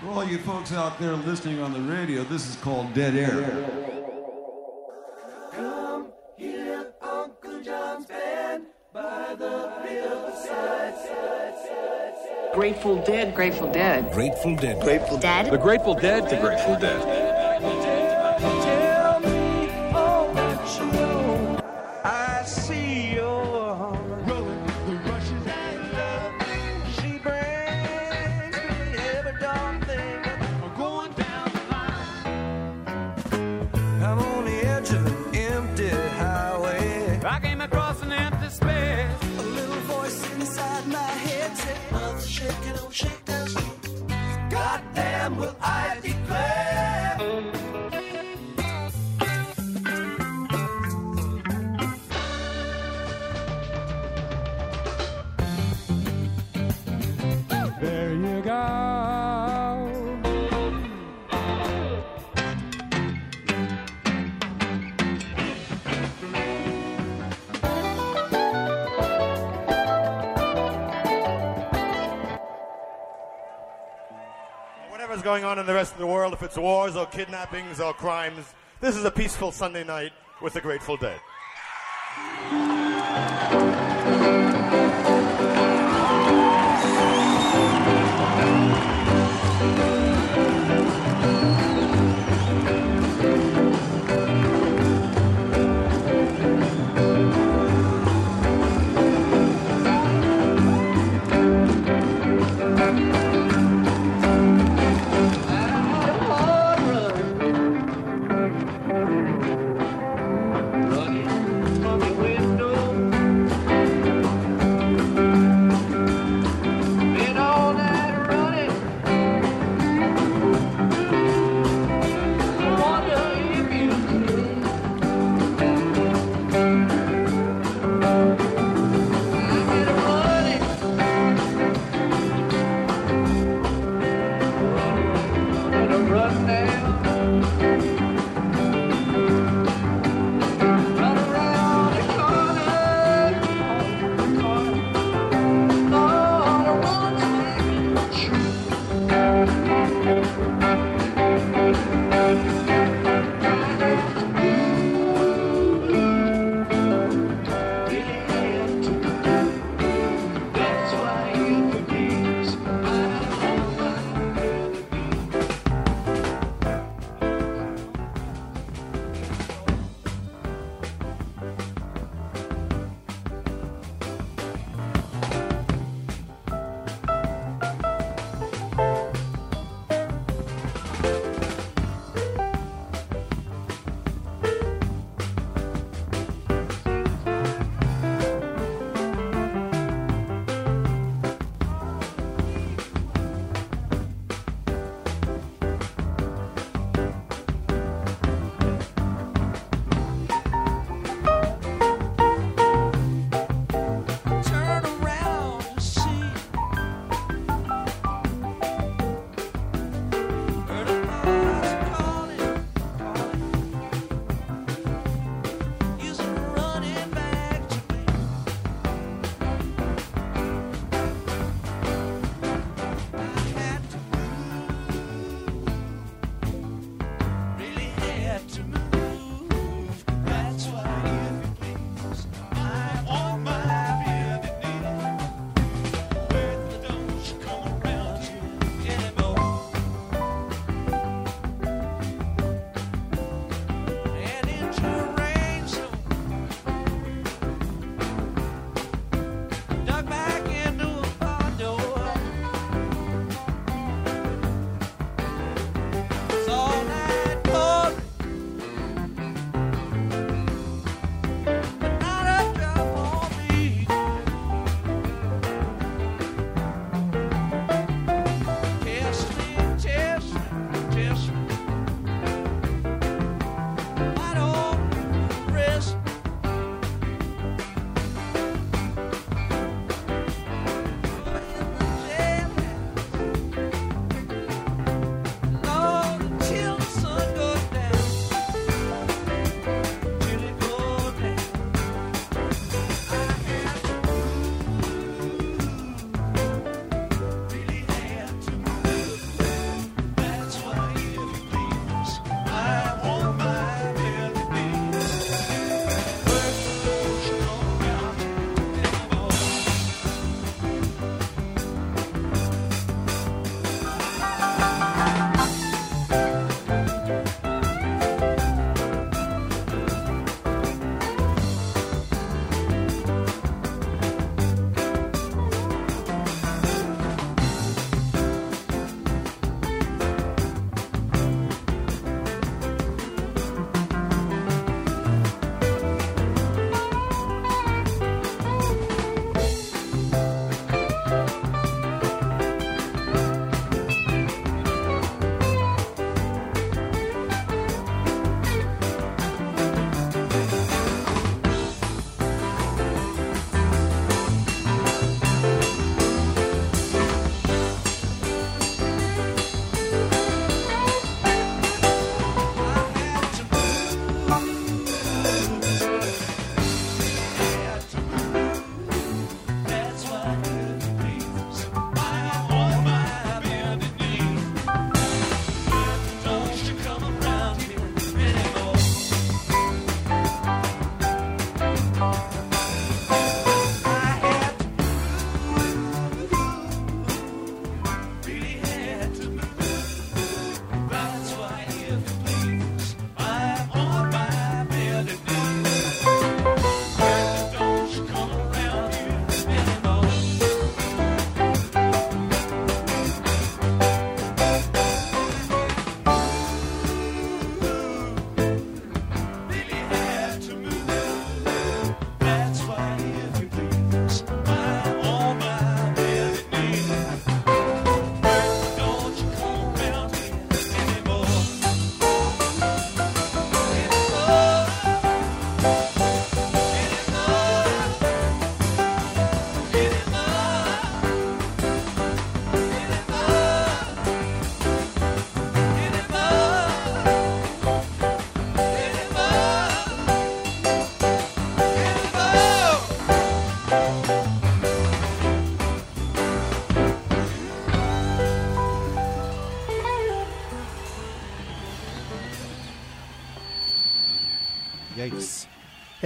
For all you folks out there listening on the radio, this is called Dead Air. Come hear Uncle John's band by the riverside. Grateful Dead, Grateful Dead. Grateful Dead. Grateful Dead. The Grateful Dead, The Grateful Dead. If it's wars or kidnappings or crimes, this is a peaceful Sunday night with the Grateful Dead.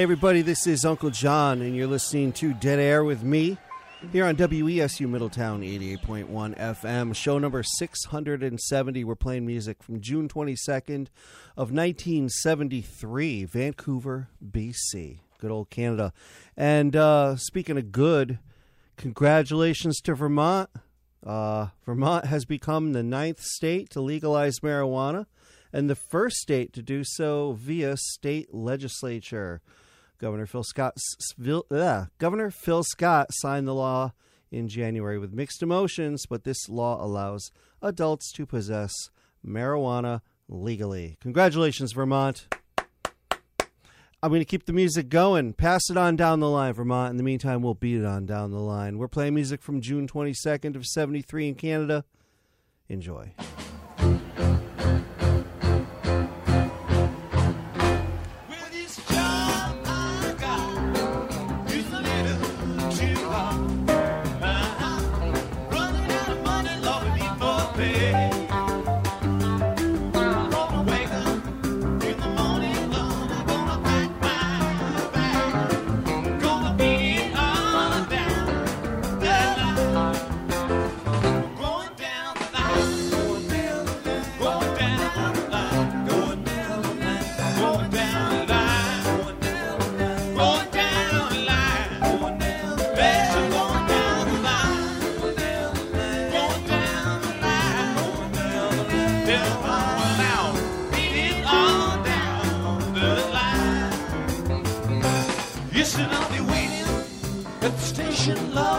Everybody, this is Uncle John, and you're listening to Dead Air with me here on WESU Middletown 88.1 FM, show number 670. We're playing music from June 22nd of 1973, Vancouver, BC. Good old Canada. And uh, speaking of good, congratulations to Vermont. Uh, Vermont has become the ninth state to legalize marijuana and the first state to do so via state legislature. Governor Phil Scott, uh, Governor Phil Scott signed the law in January with mixed emotions, but this law allows adults to possess marijuana legally. Congratulations, Vermont. I'm going to keep the music going. Pass it on down the line, Vermont. In the meantime, we'll beat it on down the line. We're playing music from June 22nd of 73 in Canada. Enjoy. Don't you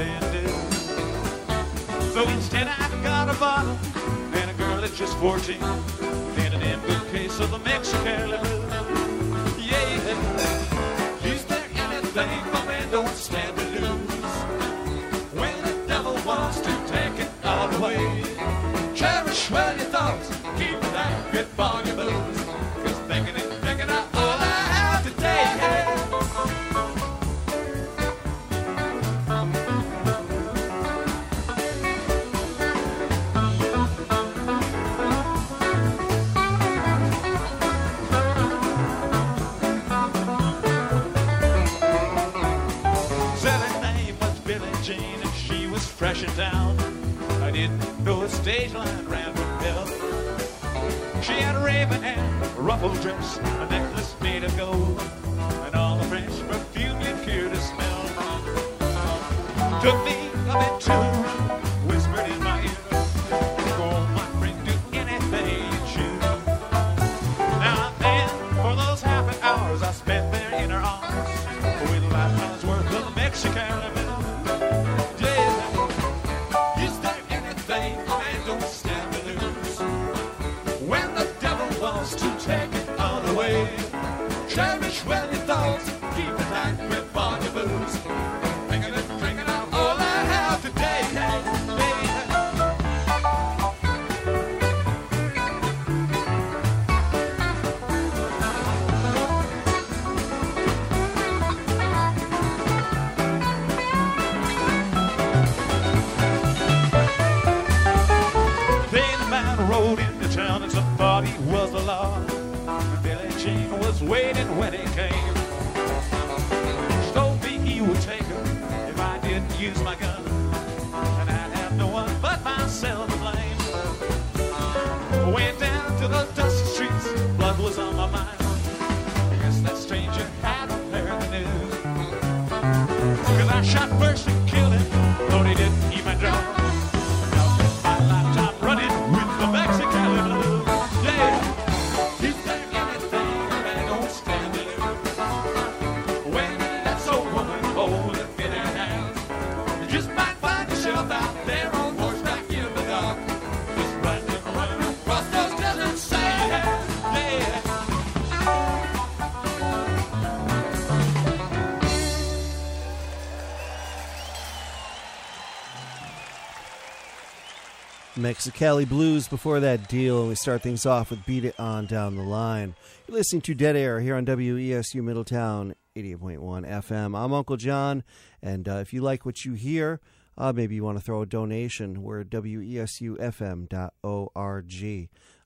bartender. So instead I've got a bottle and a girl that's just 14 and an empty case of the Mexican Blue. Yeah, is there anything my man don't stand stage line ran from hell. She had a raven hair, a ruffled dress, a necklace made of gold, and all the fresh perfume you care to smell. Took me Mexicali Blues before that deal, and we start things off with Beat It On Down the Line. You're listening to Dead Air here on WESU Middletown 88.1 FM. I'm Uncle John, and uh, if you like what you hear, uh, maybe you want to throw a donation. We're at WESUFM.org.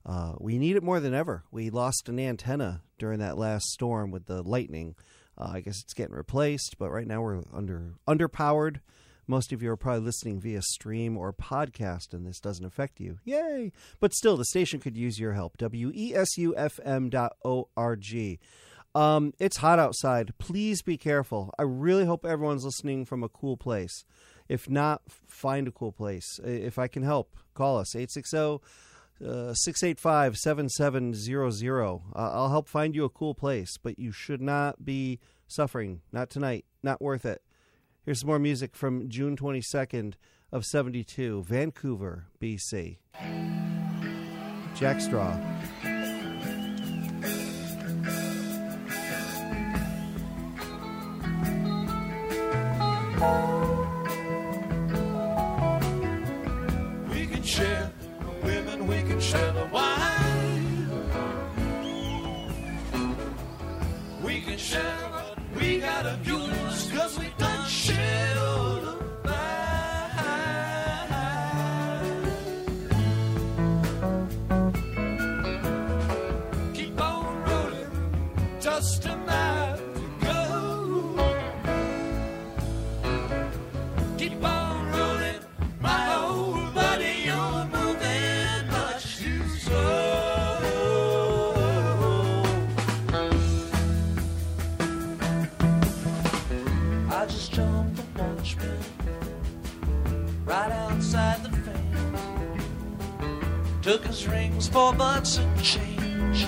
Uh, we need it more than ever. We lost an antenna during that last storm with the lightning. Uh, I guess it's getting replaced, but right now we're under underpowered. Most of you are probably listening via stream or podcast, and this doesn't affect you. Yay! But still, the station could use your help. W e s u f m WESUFM.org. Um, it's hot outside. Please be careful. I really hope everyone's listening from a cool place. If not, find a cool place. If I can help, call us 860 685 7700. I'll help find you a cool place, but you should not be suffering. Not tonight. Not worth it. Here's more music from June 22nd of 72, Vancouver, BC. Jack Straw. We can share the women, we can share the wine. We can share we got yours, cause we don't all the Took his rings for butts and change.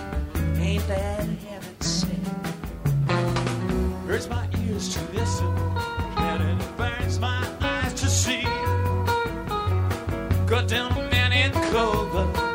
Ain't that heaven sent? Hurts my ears to listen, and it burns my eyes to see. Cut down a man in might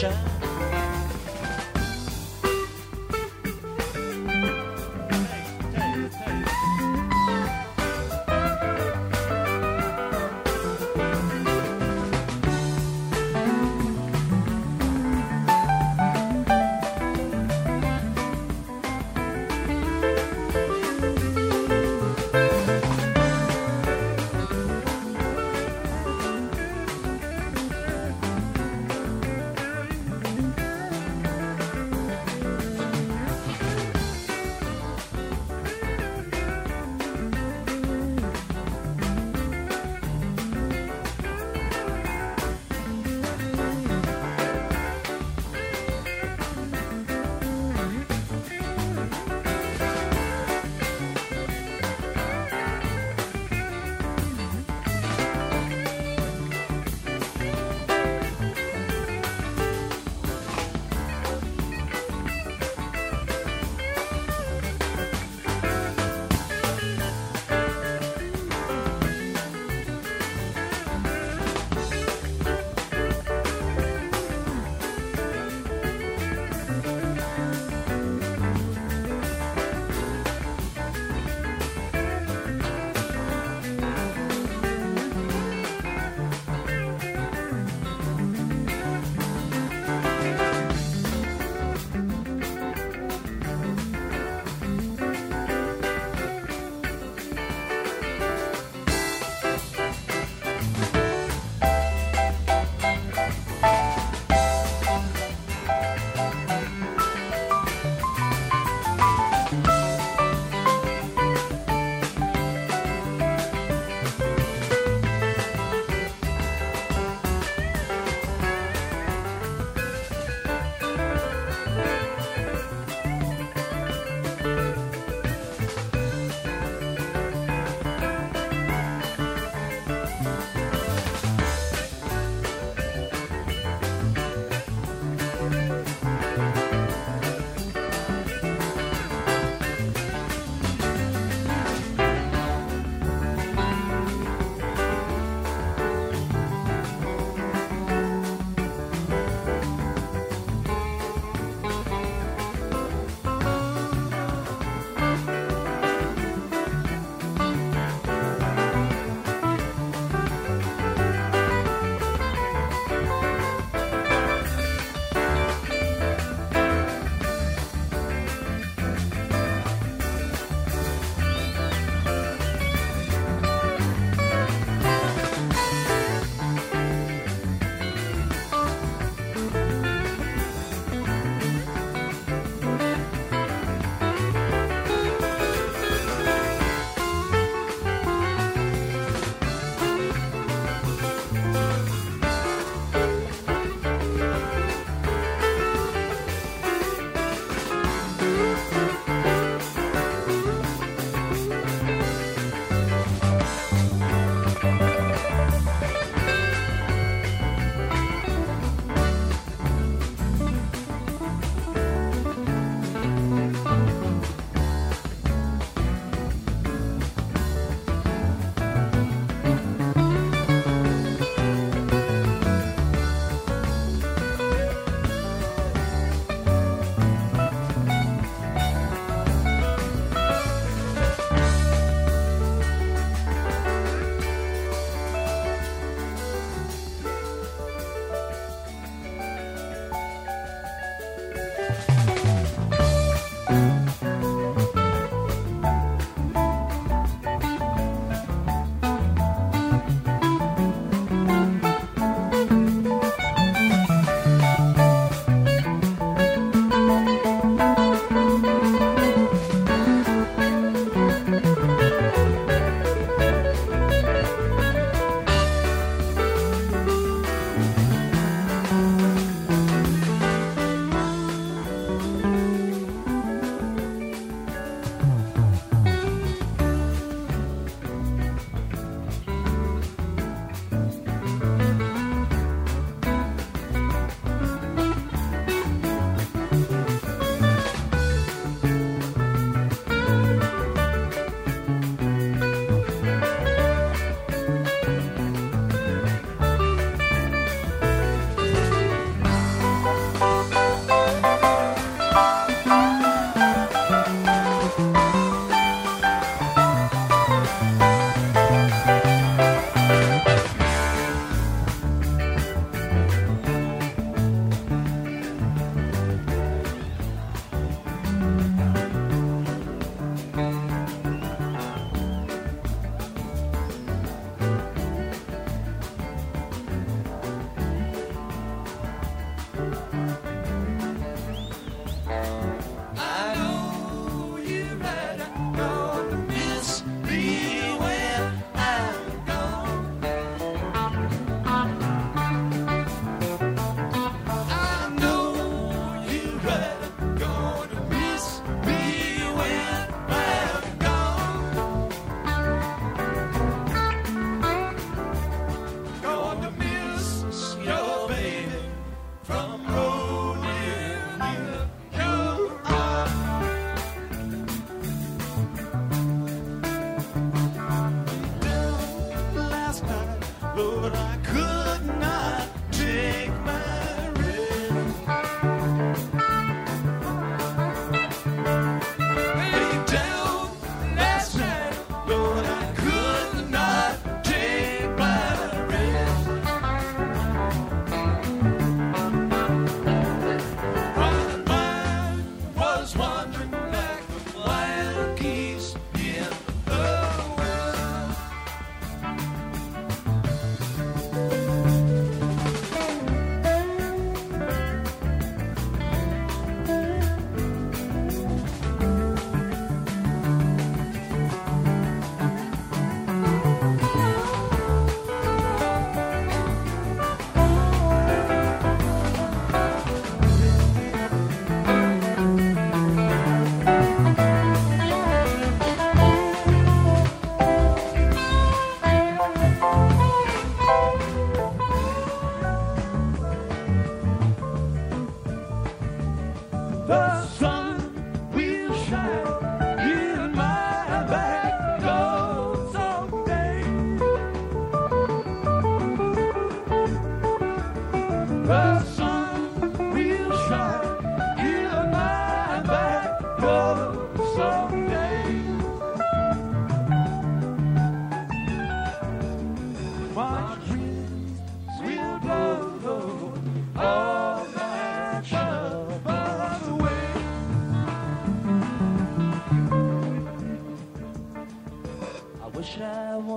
queen.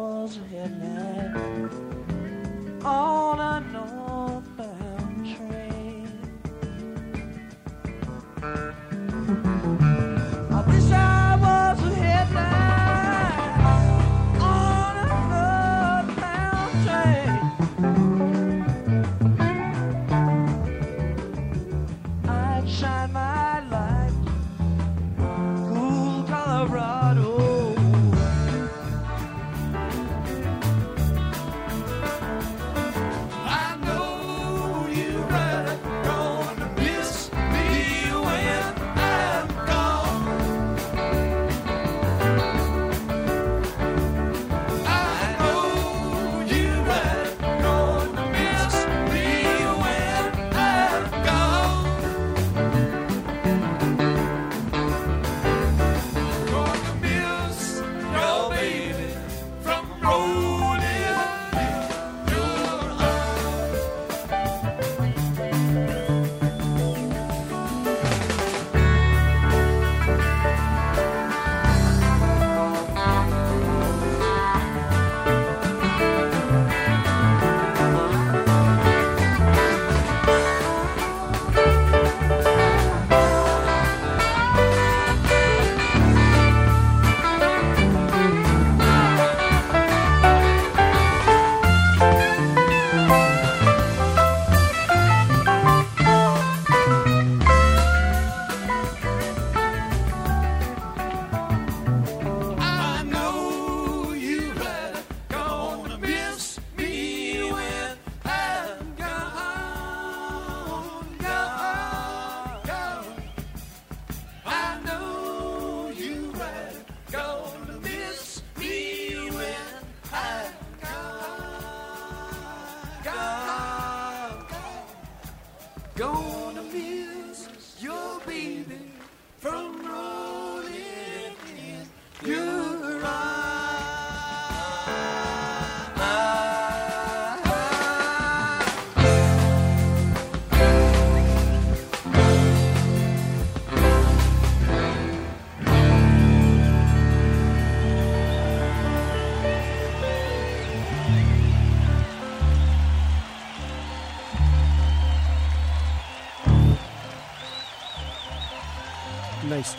Was a headlight on a northbound train.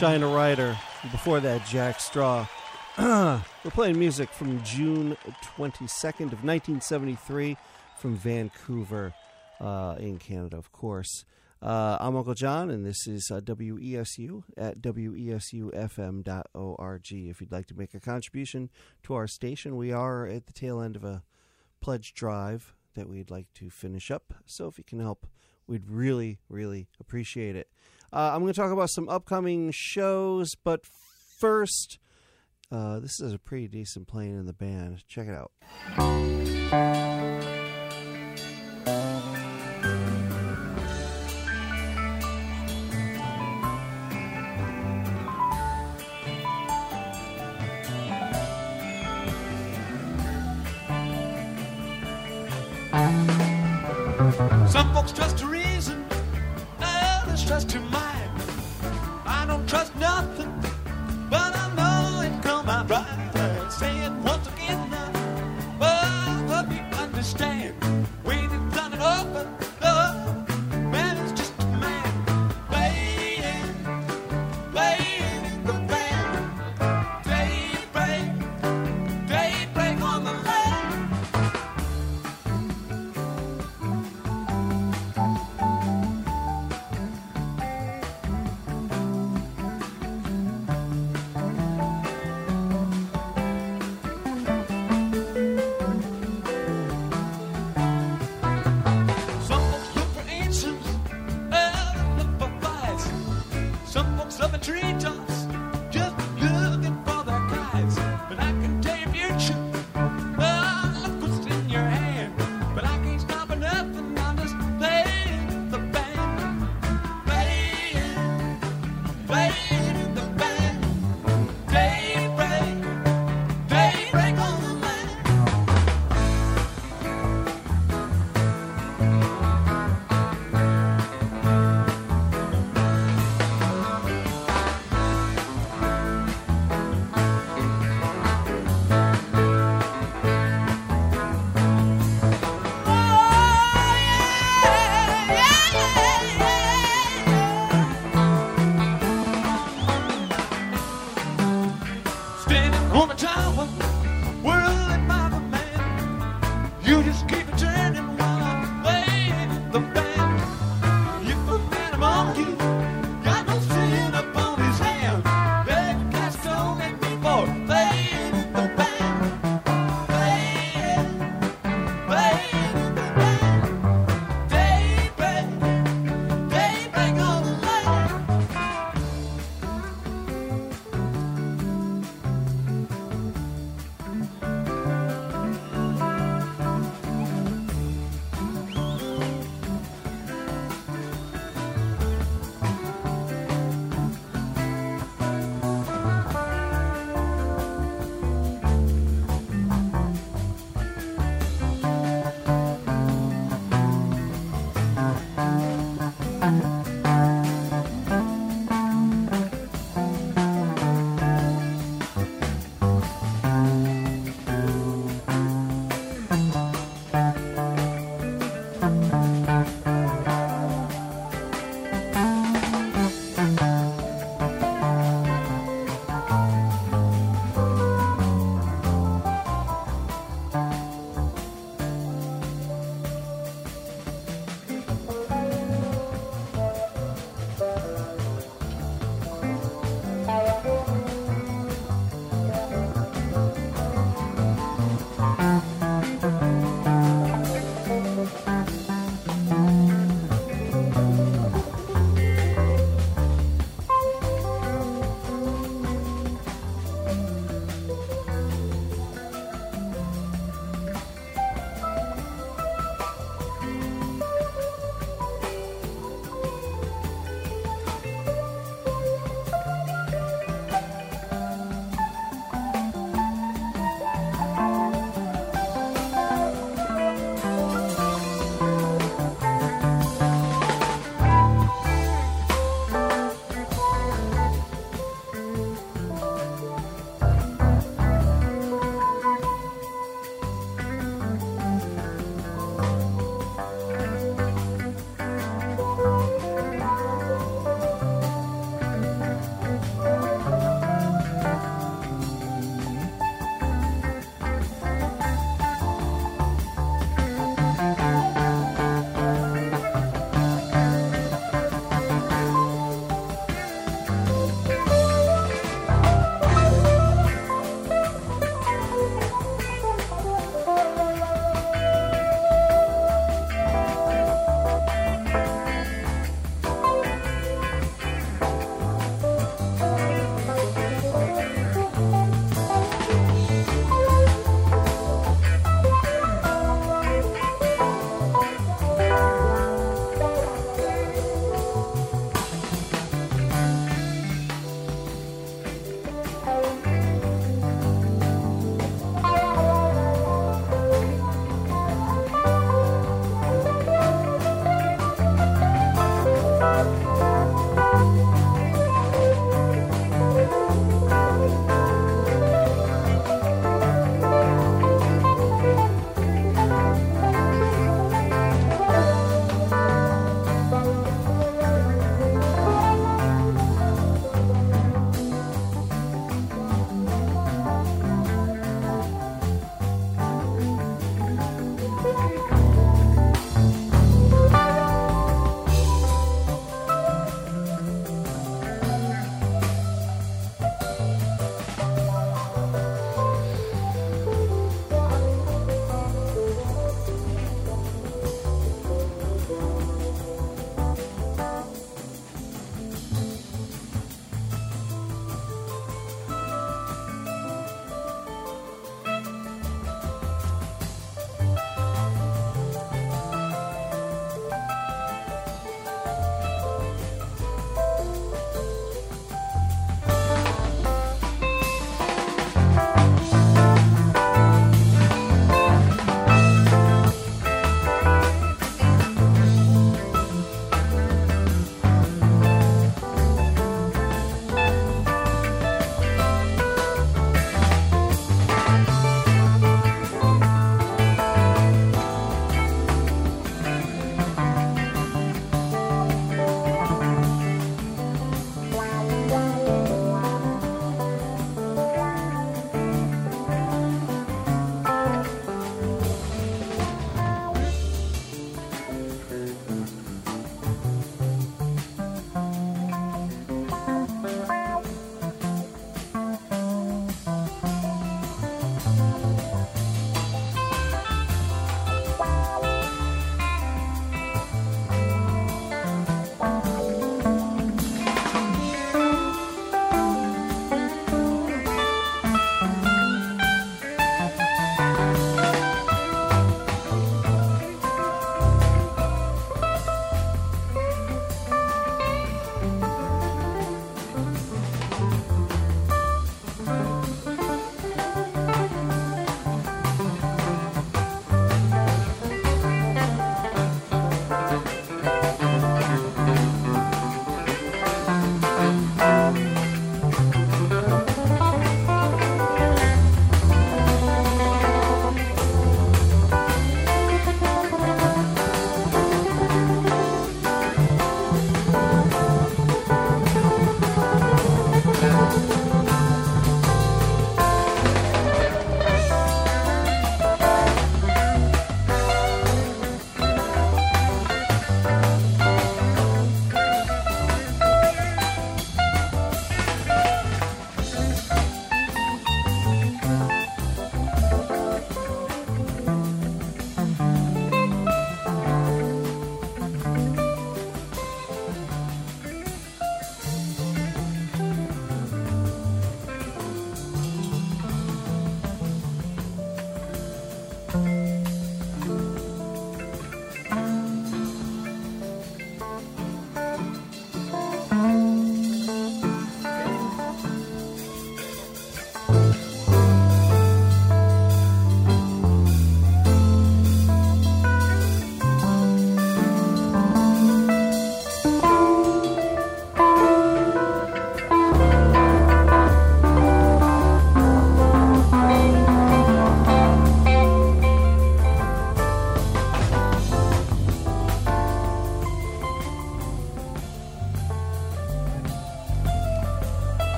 Nice China Rider. Before that, Jack Straw. We're playing music from June 22nd of 1973 from Vancouver uh, in Canada, of course. Uh, I'm Uncle John, and this is uh, WESU at WESUFM.org. If you'd like to make a contribution to our station, we are at the tail end of a pledge drive that we'd like to finish up. So if you can help, we'd really, really appreciate it. Uh, I'm going to talk about some upcoming shows, but first, uh, this is a pretty decent playing in the band. Check it out. Trust to mind. I don't trust nothing,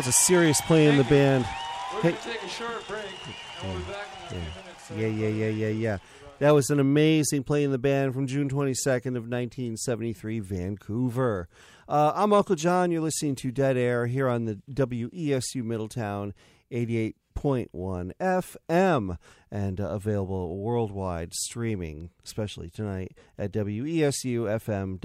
That's a serious play in the band. We're Hey. going to take a short break, and we'll be back in a few minutes. Yeah, yeah, yeah, yeah, yeah. That was an amazing play in the band from June 22nd of 1973, Vancouver. Uh, I'm Uncle John. You're listening to Dead Air here on the WESU Middletown 88.1 FM and uh, available worldwide streaming, especially tonight at wesufm.org.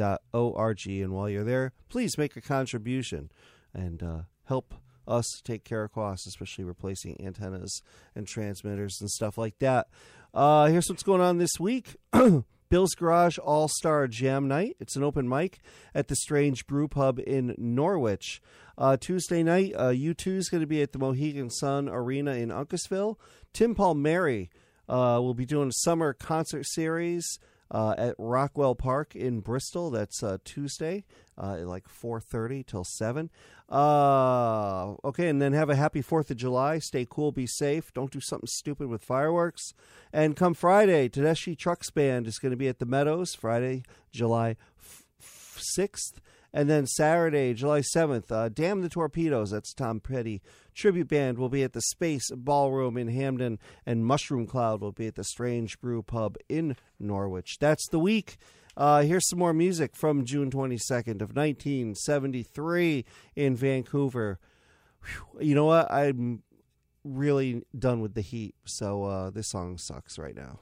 And while you're there, please make a contribution and uh, help us to take care of costs, especially replacing antennas and transmitters and stuff like that. Uh, here's what's going on this week. Bill's Garage All Star Jam Night. It's an open mic at the Strange Brew Pub in Norwich. Uh, Tuesday night, uh, U2 is going to be at the Mohegan Sun Arena in Uncasville. Tim Palmieri uh, will be doing a summer concert series uh, at Rockwell Park in Bristol. That's uh, Tuesday, uh, at like 4.30 till 7. Uh, okay, and then have a happy 4th of July. Stay cool, be safe. Don't do something stupid with fireworks. And come Friday, Tedeschi Trucks Band is going to be at the Meadows, Friday, July 6th. And then Saturday, July 7th, uh, Damn the Torpedoes, that's Tom Petty. Tribute Band will be at the Space Ballroom in Hamden, and Mushroom Cloud will be at the Strange Brew Pub in Norwich. That's the week. Uh, here's some more music from June 22nd of 1973 in Vancouver. Whew. You know what? I'm really done with the heat, so uh, this song sucks right now.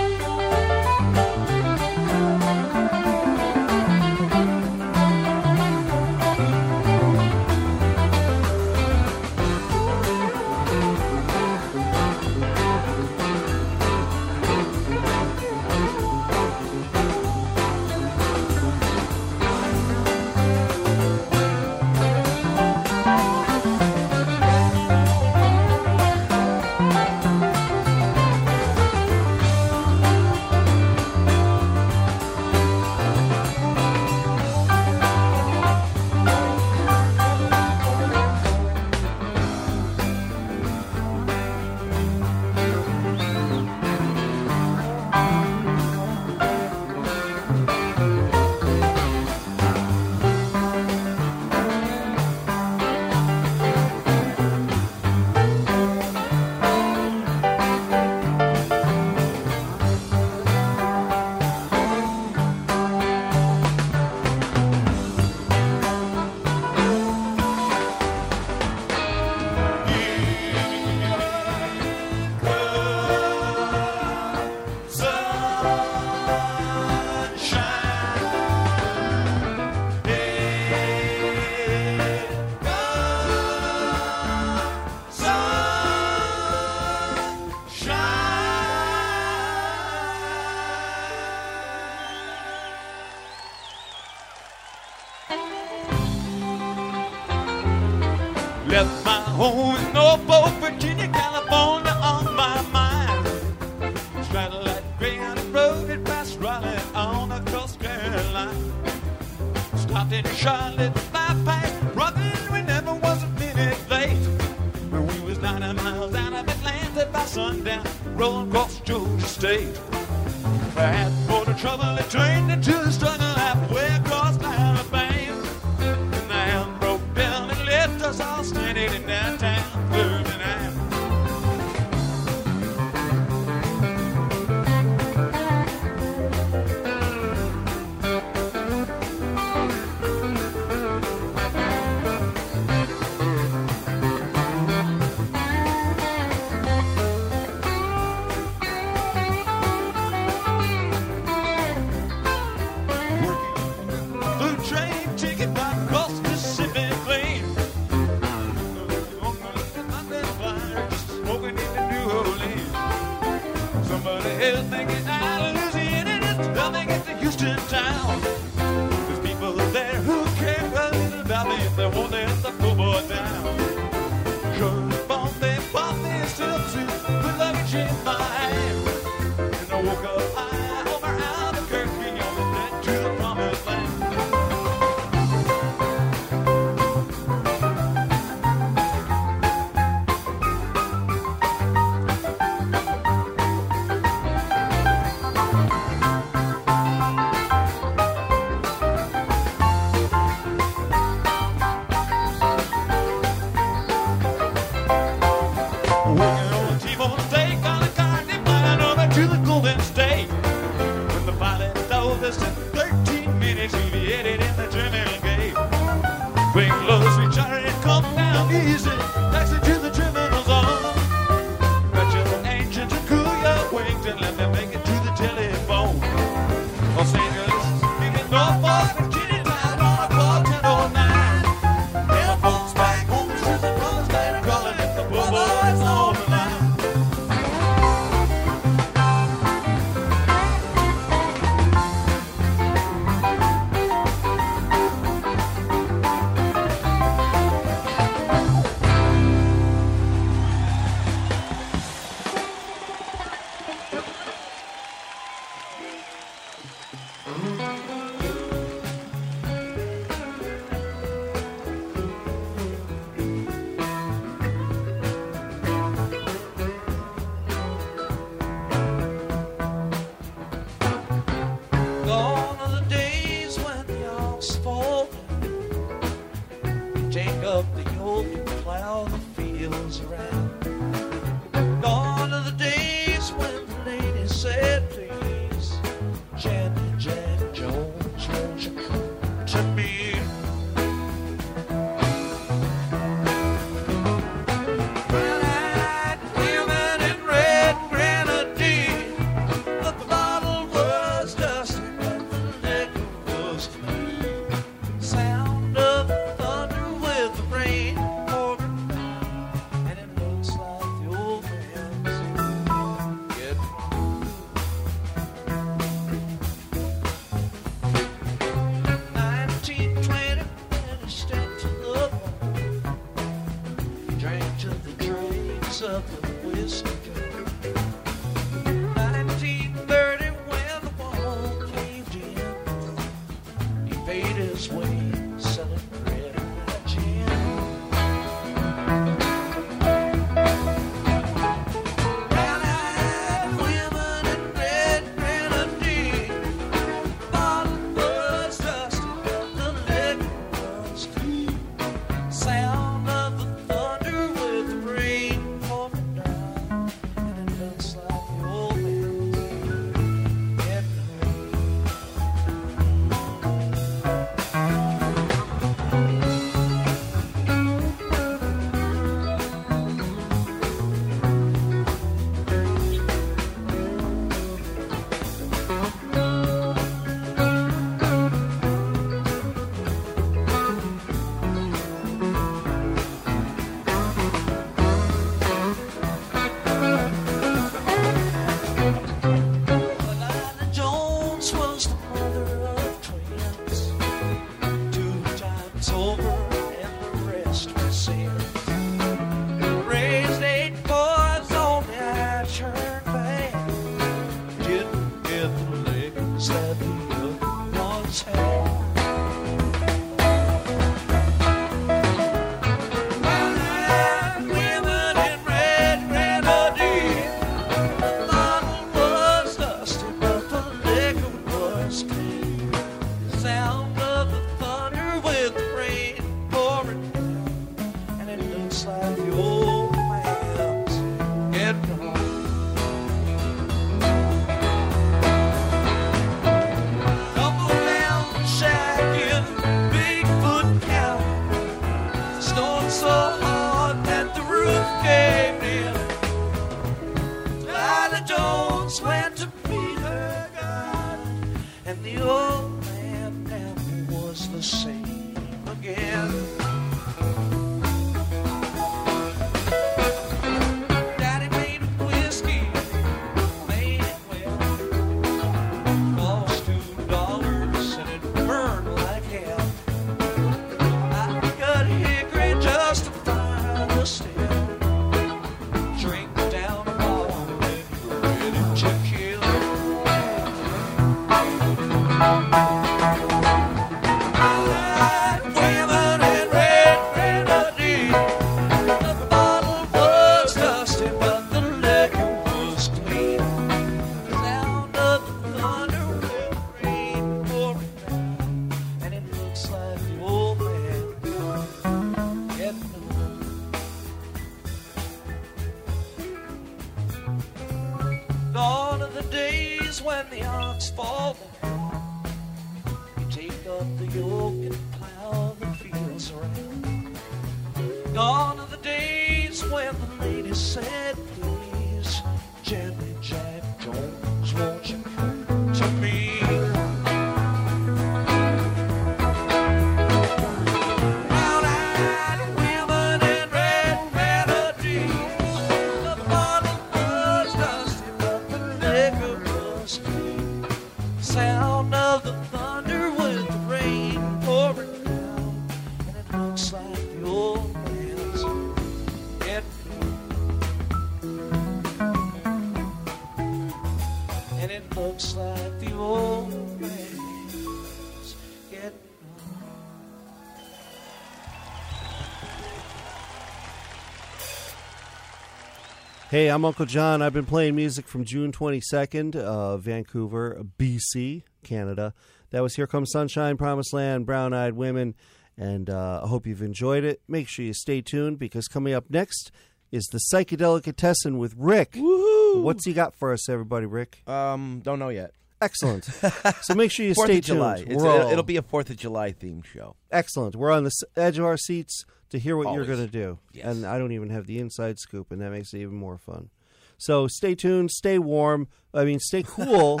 Hey, I'm Uncle John. I've been playing music from June 22nd, uh, Vancouver, BC, Canada. That was Here Comes Sunshine, Promised Land, Brown Eyed Women, and uh, I hope you've enjoyed it. Make sure you stay tuned because coming up next is the Psychedelicatessen with Rick. Woohoo! What's he got for us, everybody, Rick? Um, don't know yet. Excellent. so make sure you stay of July. tuned. It's, it'll, it'll be a Fourth of July themed show. Excellent. We're on the edge of our seats to hear what you're going to do. Yes. And I don't even have the inside scoop, and that makes it even more fun. So stay tuned, stay warm. I mean, stay cool.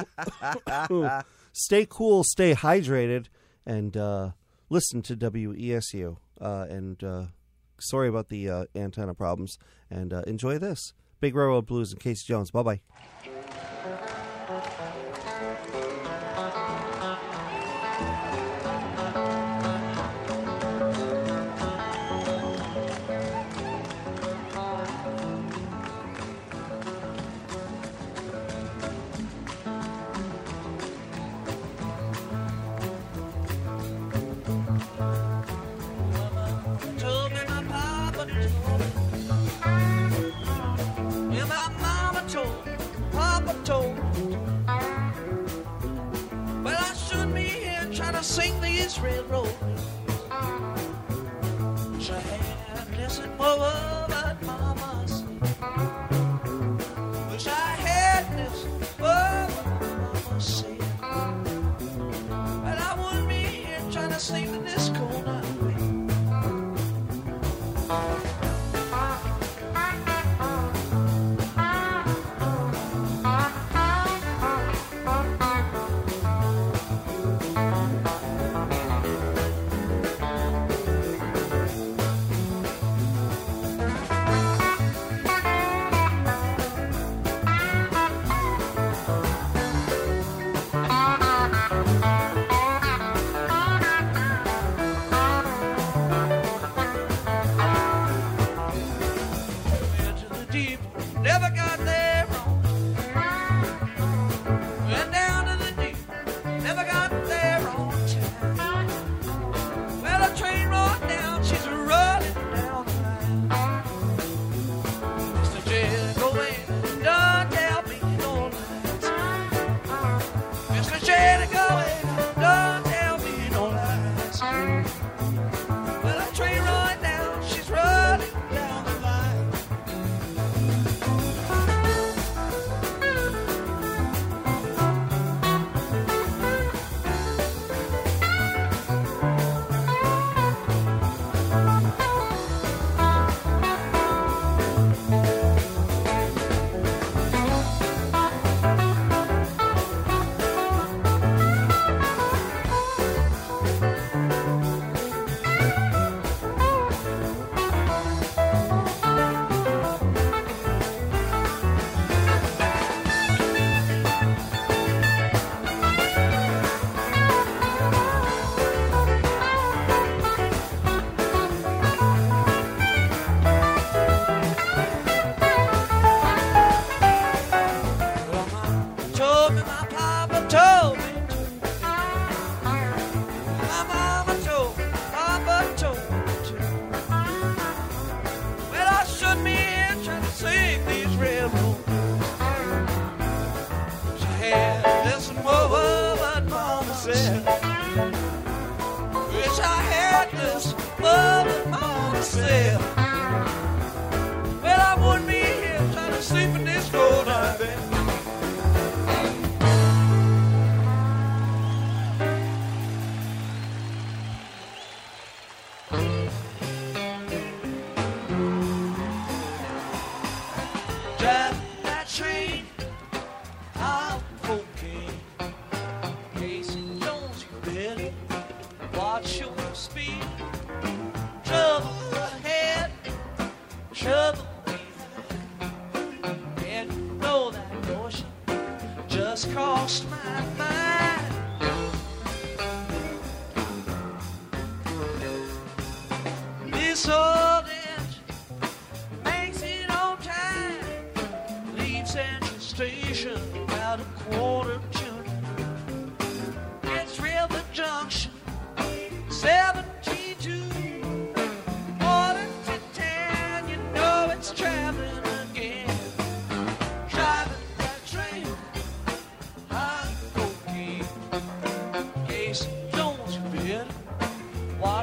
stay cool, stay hydrated, and uh, listen to WESU. Uh, and uh, sorry about the uh, antenna problems. And uh, enjoy this Big Railroad Blues and Casey Jones. Bye bye.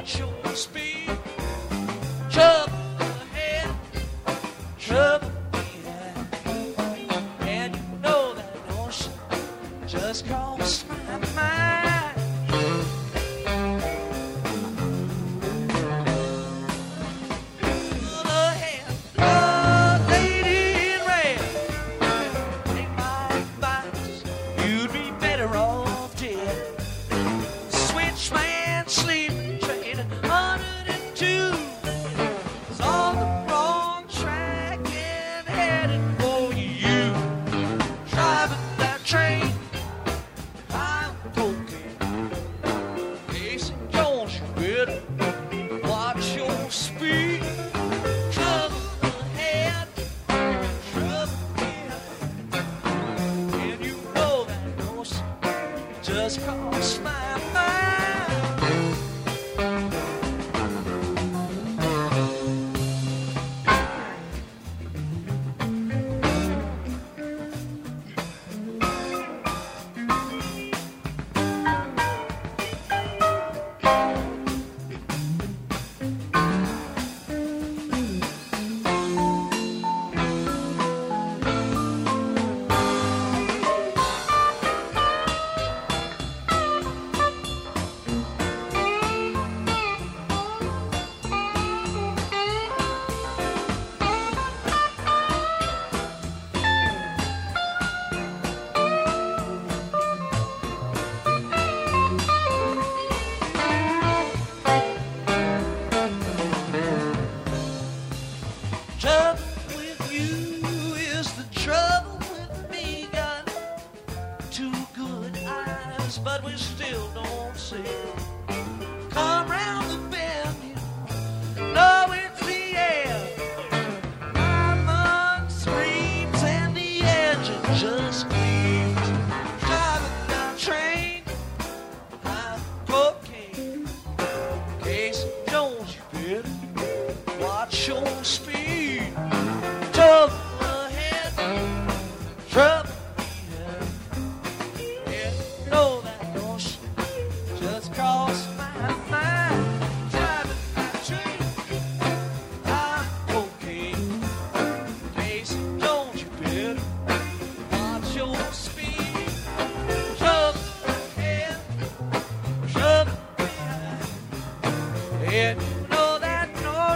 Your speed. Trouble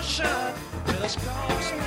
notion just crossed my